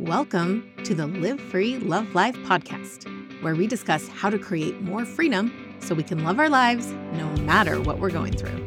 Welcome to the Live Free, Love Life podcast, where we discuss how to create more freedom so we can love our lives no matter what we're going through.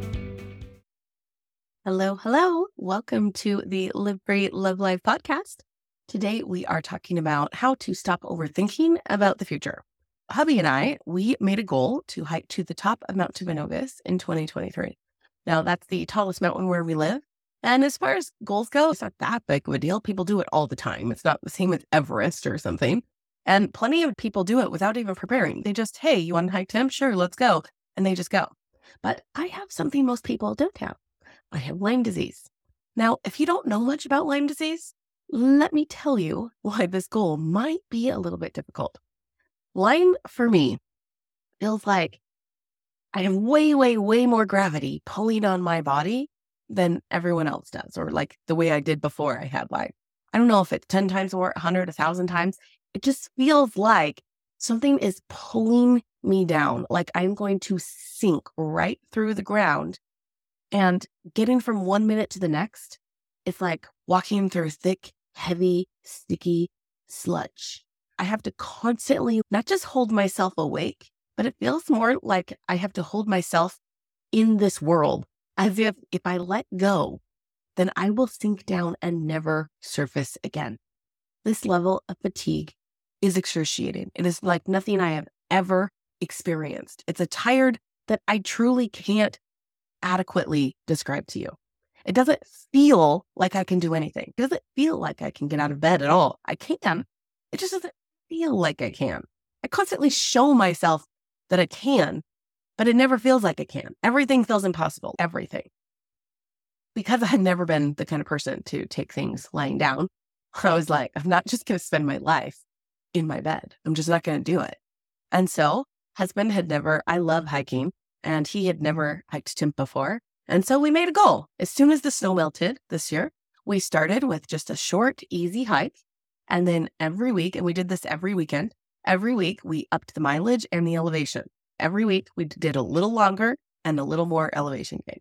Hello, hello. Welcome to the Live Free, Love Life podcast. Today, we are talking about how to stop overthinking about the future. Hubby and I, we made a goal to hike to the top of Mount Timpanogos in 2023. Now, that's the tallest mountain where we live. And as far as goals go, it's not that big of a deal. People do it all the time. It's not the same as Everest or something. And plenty of people do it without even preparing. They just, hey, you want to hike Timp? Sure, let's go. And they just go. But I have something most people don't have. I have Lyme disease. Now, if you don't know much about Lyme disease, let me tell you why this goal might be a little bit difficult. Lyme, for me, feels like I have way, way, way more gravity pulling on my body than everyone else does, or like the way I did before I had like, I don't know if it's 10 times more, 100, 1,000 times. It just feels like something is pulling me down, like I'm going to sink right through the ground. And getting from one minute to the next, it's like walking through thick, heavy, sticky sludge. I have to constantly not just hold myself awake, but it feels more like I have to hold myself in this world as if if I let go, then I will sink down and never surface again. This level of fatigue is excruciating. It is like nothing I have ever experienced. It's a tired that I truly can't adequately describe to you. It doesn't feel like I can do anything. It doesn't feel like I can get out of bed at all. I can. It just doesn't feel like I can. I constantly show myself that I can, but it never feels like it can. Everything feels impossible. Everything. Because I had never been the kind of person to take things lying down, I was like, I'm not just going to spend my life in my bed. I'm just not going to do it. And so, husband had never, I love hiking, and he had never hiked Timp before. And so we made a goal. As soon as the snow melted this year, we started with just a short, easy hike. And then every week, and we did this every weekend, every week we upped the mileage and the elevation. Every week we did a little longer and a little more elevation gain.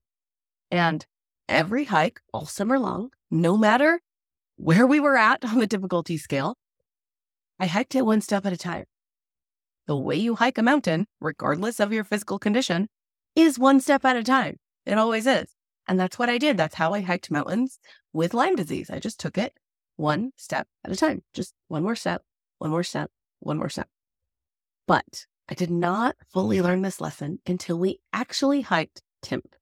And every hike all summer long, no matter where we were at on the difficulty scale, I hiked it one step at a time. The way you hike a mountain, regardless of your physical condition, is one step at a time. It always is. And that's what I did. That's how I hiked mountains with Lyme disease. I just took it one step at a time, just one more step, one more step, one more step. But I did not fully learn this lesson until we actually hiked Timp.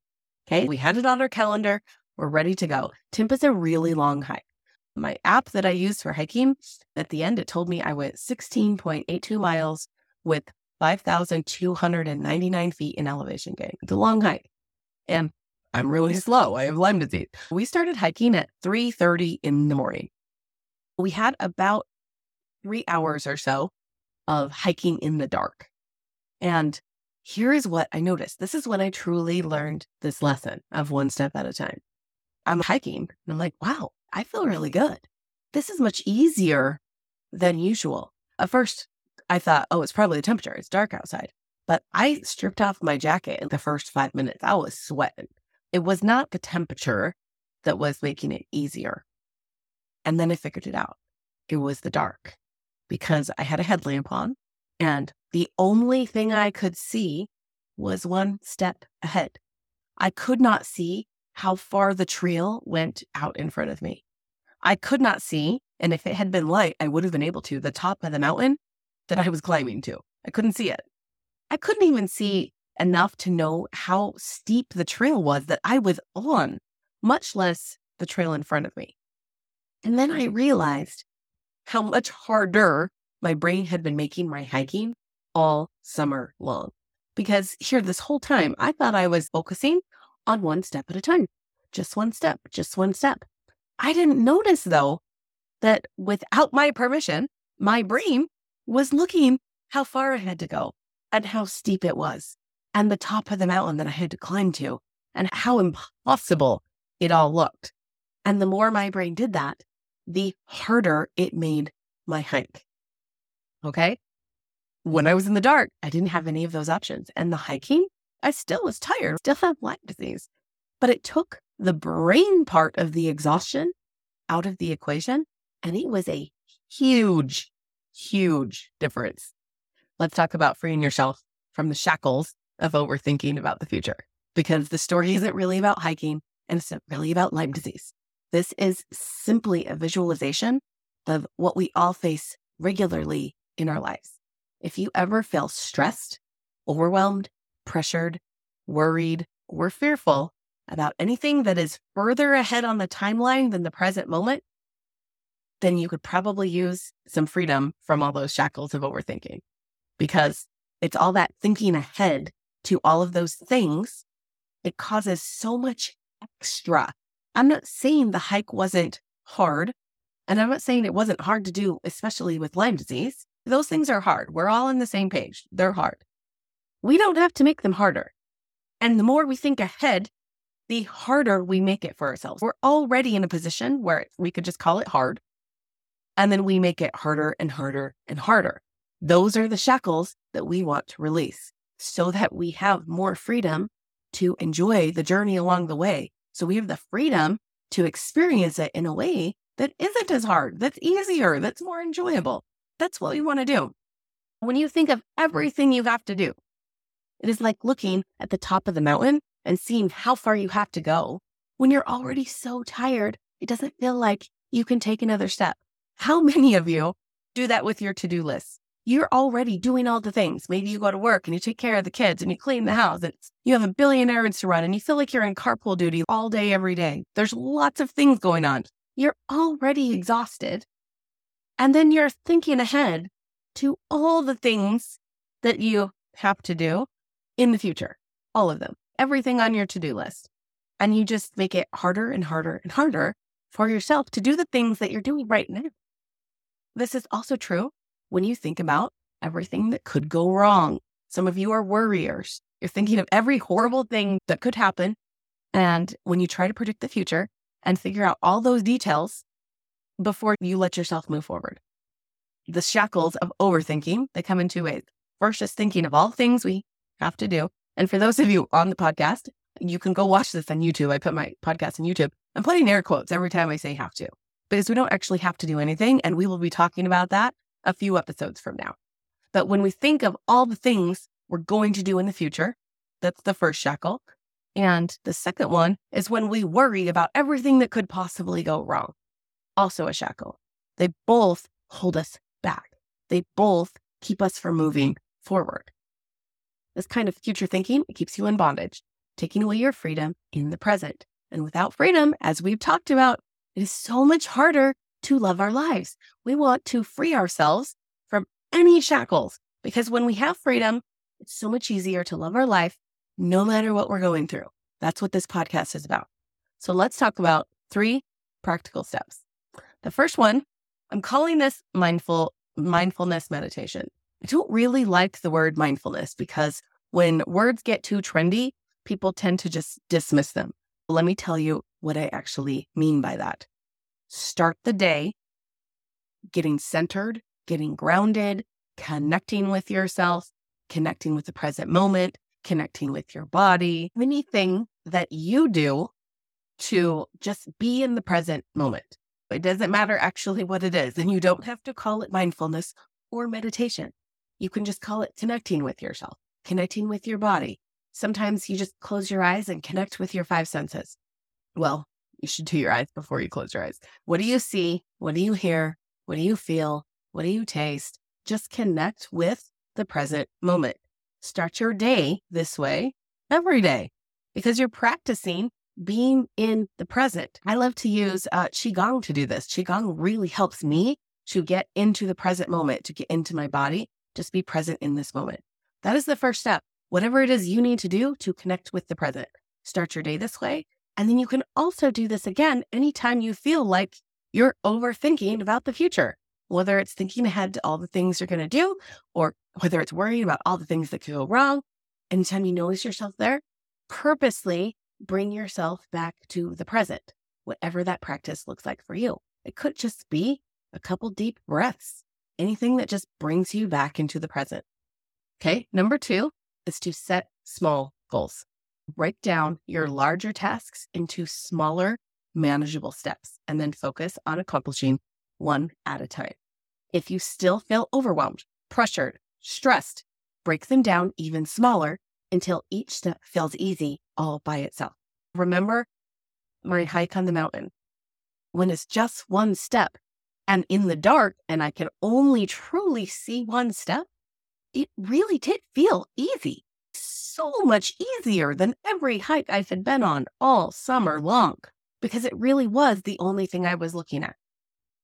Okay. We had it on our calendar. We're ready to go. Timp is a really long hike. My app that I use for hiking, at the end, it told me I went 16.82 miles with 5,299 feet in elevation gain. It's a long hike. And I'm really slow. I have Lyme disease. We started hiking at 3:30 in the morning. We had about three hours or so of hiking in the dark. And here is what I noticed. This is when I truly learned this lesson of one step at a time. I'm hiking and I'm like, wow, I feel really good. This is much easier than usual. At first, I thought, oh, it's probably the temperature. It's dark outside. But I stripped off my jacket in the first five minutes. I was sweating. It was not the temperature that was making it easier. And then I figured it out. It was the dark because I had a headlamp on and the only thing I could see was one step ahead. I could not see how far the trail went out in front of me. I could not see, and if it had been light, I would have been able to, the top of the mountain that I was climbing to. I couldn't see it. I couldn't even see enough to know how steep the trail was that I was on, much less the trail in front of me. And then I realized how much harder my brain had been making my hiking all summer long. Because here, this whole time, I thought I was focusing on one step at a time, just one step, just one step. I didn't notice, though, that without my permission, my brain was looking how far I had to go and how steep it was, and the top of the mountain that I had to climb to, and how impossible it all looked. And the more my brain did that, the harder it made my hike. Okay when I was in the dark, I didn't have any of those options. And the hiking, I still was tired, still have Lyme disease. But it took the brain part of the exhaustion out of the equation And it was a huge, huge difference. Let's talk about freeing yourself from the shackles of overthinking about the future because the story isn't really about hiking and it's not really about Lyme disease. This is simply a visualization of what we all face regularly in our lives. If you ever feel stressed, overwhelmed, pressured, worried, or fearful about anything that is further ahead on the timeline than the present moment, then you could probably use some freedom from all those shackles of overthinking because it's all that thinking ahead to all of those things. It causes so much extra. I'm not saying the hike wasn't hard. And I'm not saying it wasn't hard to do, especially with Lyme disease. Those things are hard. We're all on the same page. They're hard. We don't have to make them harder. And the more we think ahead, the harder we make it for ourselves. We're already in a position where we could just call it hard. And then we make it harder and harder and harder. Those are the shackles that we want to release so that we have more freedom to enjoy the journey along the way. So we have the freedom to experience it in a way that isn't as hard, that's easier, that's more enjoyable. That's what we want to do. When you think of everything you have to do, it is like looking at the top of the mountain and seeing how far you have to go. When you're already so tired, it doesn't feel like you can take another step. How many of you do that with your to do list? You're already doing all the things. Maybe you go to work and you take care of the kids and you clean the house and you have a billion errands to run and you feel like you're in carpool duty all day, every day. There's lots of things going on you're already exhausted. And then you're thinking ahead to all the things that you have to do in the future, all of them, everything on your to do list. And you just make it harder and harder and harder for yourself to do the things that you're doing right now. This is also true when you think about everything that could go wrong. Some of you are worriers. You're thinking of every horrible thing that could happen. And when you try to predict the future, and figure out all those details before you let yourself move forward. The shackles of overthinking, they come in two ways. First, just thinking of all things we have to do. And for those of you on the podcast, you can go watch this on YouTube. I put my podcast on YouTube. I'm putting air quotes every time I say have to, because we don't actually have to do anything. And we will be talking about that a few episodes from now. But when we think of all the things we're going to do in the future, that's the first shackle. And the second one is when we worry about everything that could possibly go wrong. Also a shackle. They both hold us back. They both keep us from moving forward. This kind of future thinking it keeps you in bondage, taking away your freedom in the present. And without freedom, as we've talked about, it is so much harder to love our lives. We want to free ourselves from any shackles because when we have freedom, it's so much easier to love our life no matter what we're going through. That's what this podcast is about. So let's talk about three practical steps. The first one, I'm calling this mindful mindfulness meditation. I don't really like the word mindfulness because when words get too trendy, people tend to just dismiss them. Let me tell you what I actually mean by that. Start the day getting centered, getting grounded, connecting with yourself, connecting with the present moment, connecting with your body, anything that you do to just be in the present moment. It doesn't matter actually what it is. And you don't have to call it mindfulness or meditation. You can just call it connecting with yourself, connecting with your body. Sometimes you just close your eyes and connect with your five senses. Well, you should do your eyes before you close your eyes. What do you see? What do you hear? What do you feel? What do you taste? Just connect with the present moment. Start your day this way every day because you're practicing being in the present. I love to use uh, Qigong to do this. Qigong really helps me to get into the present moment, to get into my body, just be present in this moment. That is the first step. Whatever it is you need to do to connect with the present, start your day this way. And then you can also do this again anytime you feel like you're overthinking about the future whether it's thinking ahead to all the things you're going to do or whether it's worrying about all the things that could go wrong. Anytime you notice yourself there, purposely bring yourself back to the present, whatever that practice looks like for you. It could just be a couple deep breaths, anything that just brings you back into the present. Okay. Number two is to set small goals. Break down your larger tasks into smaller, manageable steps and then focus on accomplishing one at a time. If you still feel overwhelmed, pressured, stressed, break them down even smaller until each step feels easy all by itself. Remember my hike on the mountain. When it's just one step and in the dark, and I can only truly see one step, it really did feel easy. So much easier than every hike I had been on all summer long because it really was the only thing I was looking at.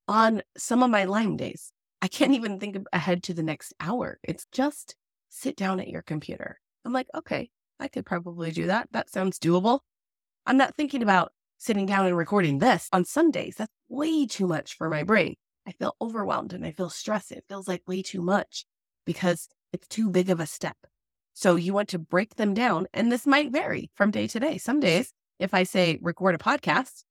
On some of my Lyme days, I can't even think ahead to the next hour. It's just sit down at your computer. I'm like, okay, I could probably do that. That sounds doable. I'm not thinking about sitting down and recording this on Sundays. That's way too much for my brain. I feel overwhelmed and I feel stressed. It feels like way too much because it's too big of a step. So you want to break them down. And this might vary from day to day. Some days, if I say record a podcast,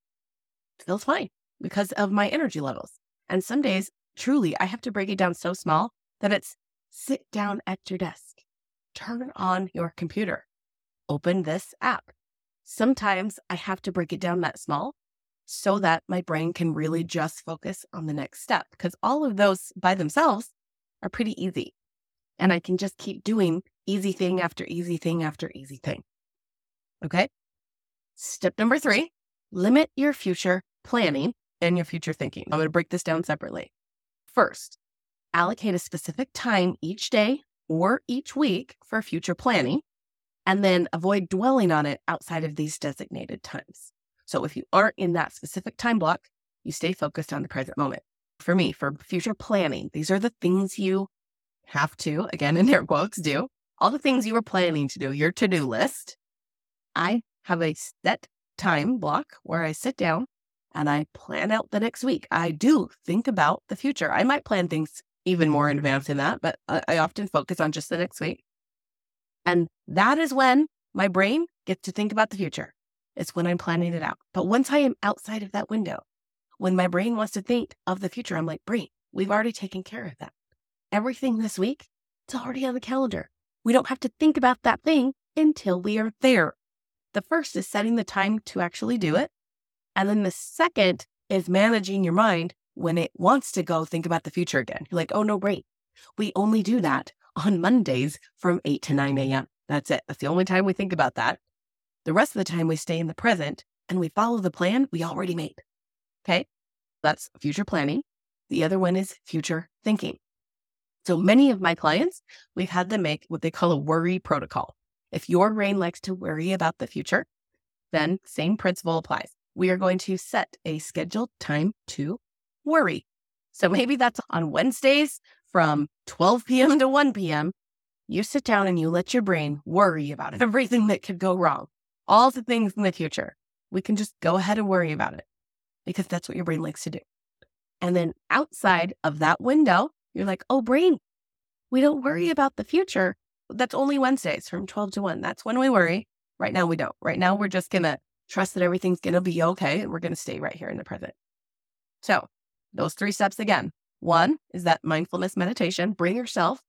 it feels fine because of my energy levels. And some days, truly, I have to break it down so small that it's sit down at your desk, turn on your computer, open this app. Sometimes I have to break it down that small so that my brain can really just focus on the next step because all of those by themselves are pretty easy. And I can just keep doing easy thing after easy thing after easy thing. Okay. Step number three limit your future planning and your future thinking. I'm going to break this down separately. First, allocate a specific time each day or each week for future planning, and then avoid dwelling on it outside of these designated times. So if you aren't in that specific time block, you stay focused on the present moment. For me, for future planning, these are the things you have to, again, in air quotes, do. All the things you were planning to do, your to do list. I have a set time block where I sit down and I plan out the next week. I do think about the future. I might plan things even more in advance than that, but I, I often focus on just the next week. And that is when my brain gets to think about the future. It's when I'm planning it out. But once I am outside of that window, when my brain wants to think of the future, I'm like, brain, we've already taken care of that everything this week, it's already on the calendar. We don't have to think about that thing until we are there. The first is setting the time to actually do it. And then the second is managing your mind when it wants to go think about the future again. You're like, oh, no, great. We only do that on Mondays from 8 to 9 a.m. That's it. That's the only time we think about that. The rest of the time we stay in the present and we follow the plan we already made. Okay. That's future planning. The other one is future thinking. So many of my clients, we've had them make what they call a worry protocol. If your brain likes to worry about the future, then same principle applies. We are going to set a scheduled time to worry. So maybe that's on Wednesdays from 12 p.m. to 1 p.m. You sit down and you let your brain worry about everything that could go wrong, all the things in the future. We can just go ahead and worry about it because that's what your brain likes to do. And then outside of that window, you're like, oh, brain, we don't worry about the future. That's only Wednesdays from 12 to 1. That's when we worry. Right now, we don't. Right now, we're just going to trust that everything's going to be okay and we're going to stay right here in the present. So, those three steps again. One is that mindfulness meditation. Bring yourself,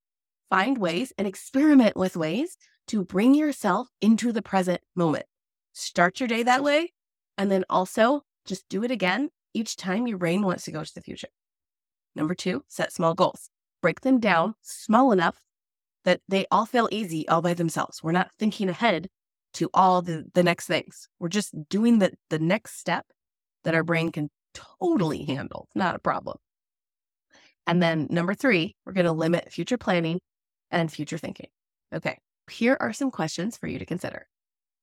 find ways and experiment with ways to bring yourself into the present moment. Start your day that way. And then also just do it again each time your brain wants to go to the future. Number two, set small goals. Break them down small enough that they all feel easy all by themselves. We're not thinking ahead to all the, the next things. We're just doing the, the next step that our brain can totally handle. Not a problem. And then number three, we're going to limit future planning and future thinking. Okay, here are some questions for you to consider.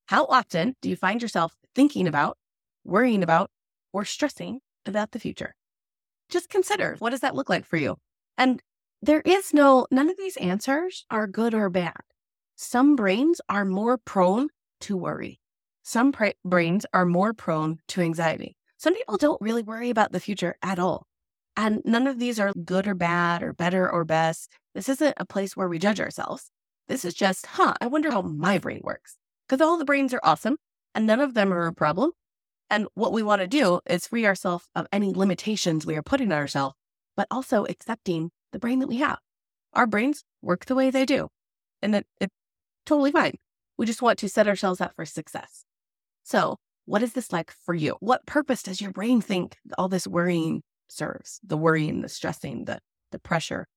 How often do you find yourself thinking about, worrying about, or stressing about the future? just consider what does that look like for you? And there is no, none of these answers are good or bad. Some brains are more prone to worry. Some pra- brains are more prone to anxiety. Some people don't really worry about the future at all. And none of these are good or bad or better or best. This isn't a place where we judge ourselves. This is just, huh, I wonder how my brain works. Because all the brains are awesome and none of them are a problem. And what we want to do is free ourselves of any limitations we are putting on ourselves, but also accepting the brain that we have. Our brains work the way they do, and that it's totally fine. We just want to set ourselves up for success. So, what is this like for you? What purpose does your brain think all this worrying serves the worrying, the stressing, the, the pressure.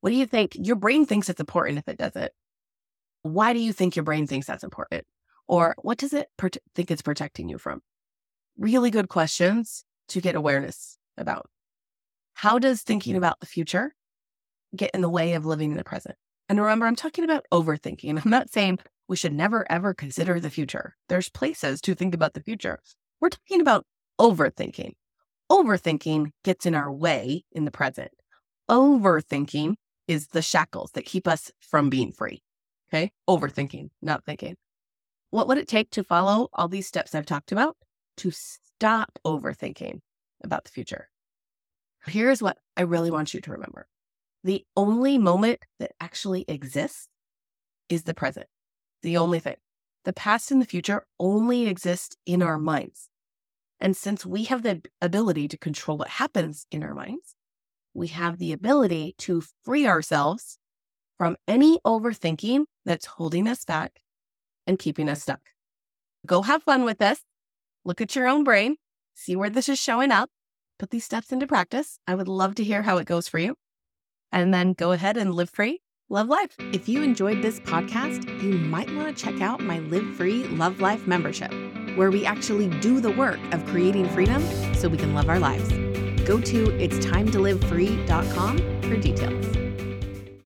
What do you think? Your brain thinks it's important if it doesn't. Why do you think your brain thinks that's important? Or what does it per- think it's protecting you from? Really good questions to get awareness about. How does thinking about the future get in the way of living in the present? And remember, I'm talking about overthinking. I'm not saying we should never ever consider the future. There's places to think about the future. We're talking about overthinking. Overthinking gets in our way in the present. Overthinking is the shackles that keep us from being free. Okay. Overthinking, not thinking. What would it take to follow all these steps I've talked about to stop overthinking about the future? Here's what I really want you to remember the only moment that actually exists is the present. The only thing. The past and the future only exist in our minds. And since we have the ability to control what happens in our minds, we have the ability to free ourselves from any overthinking that's holding us back and keeping us stuck. Go have fun with this. Look at your own brain, see where this is showing up, put these steps into practice. I would love to hear how it goes for you. And then go ahead and live free, love life. If you enjoyed this podcast, you might want to check out my Live Free, Love Life membership, where we actually do the work of creating freedom so we can love our lives. Go to itstimetolivefree.com for details.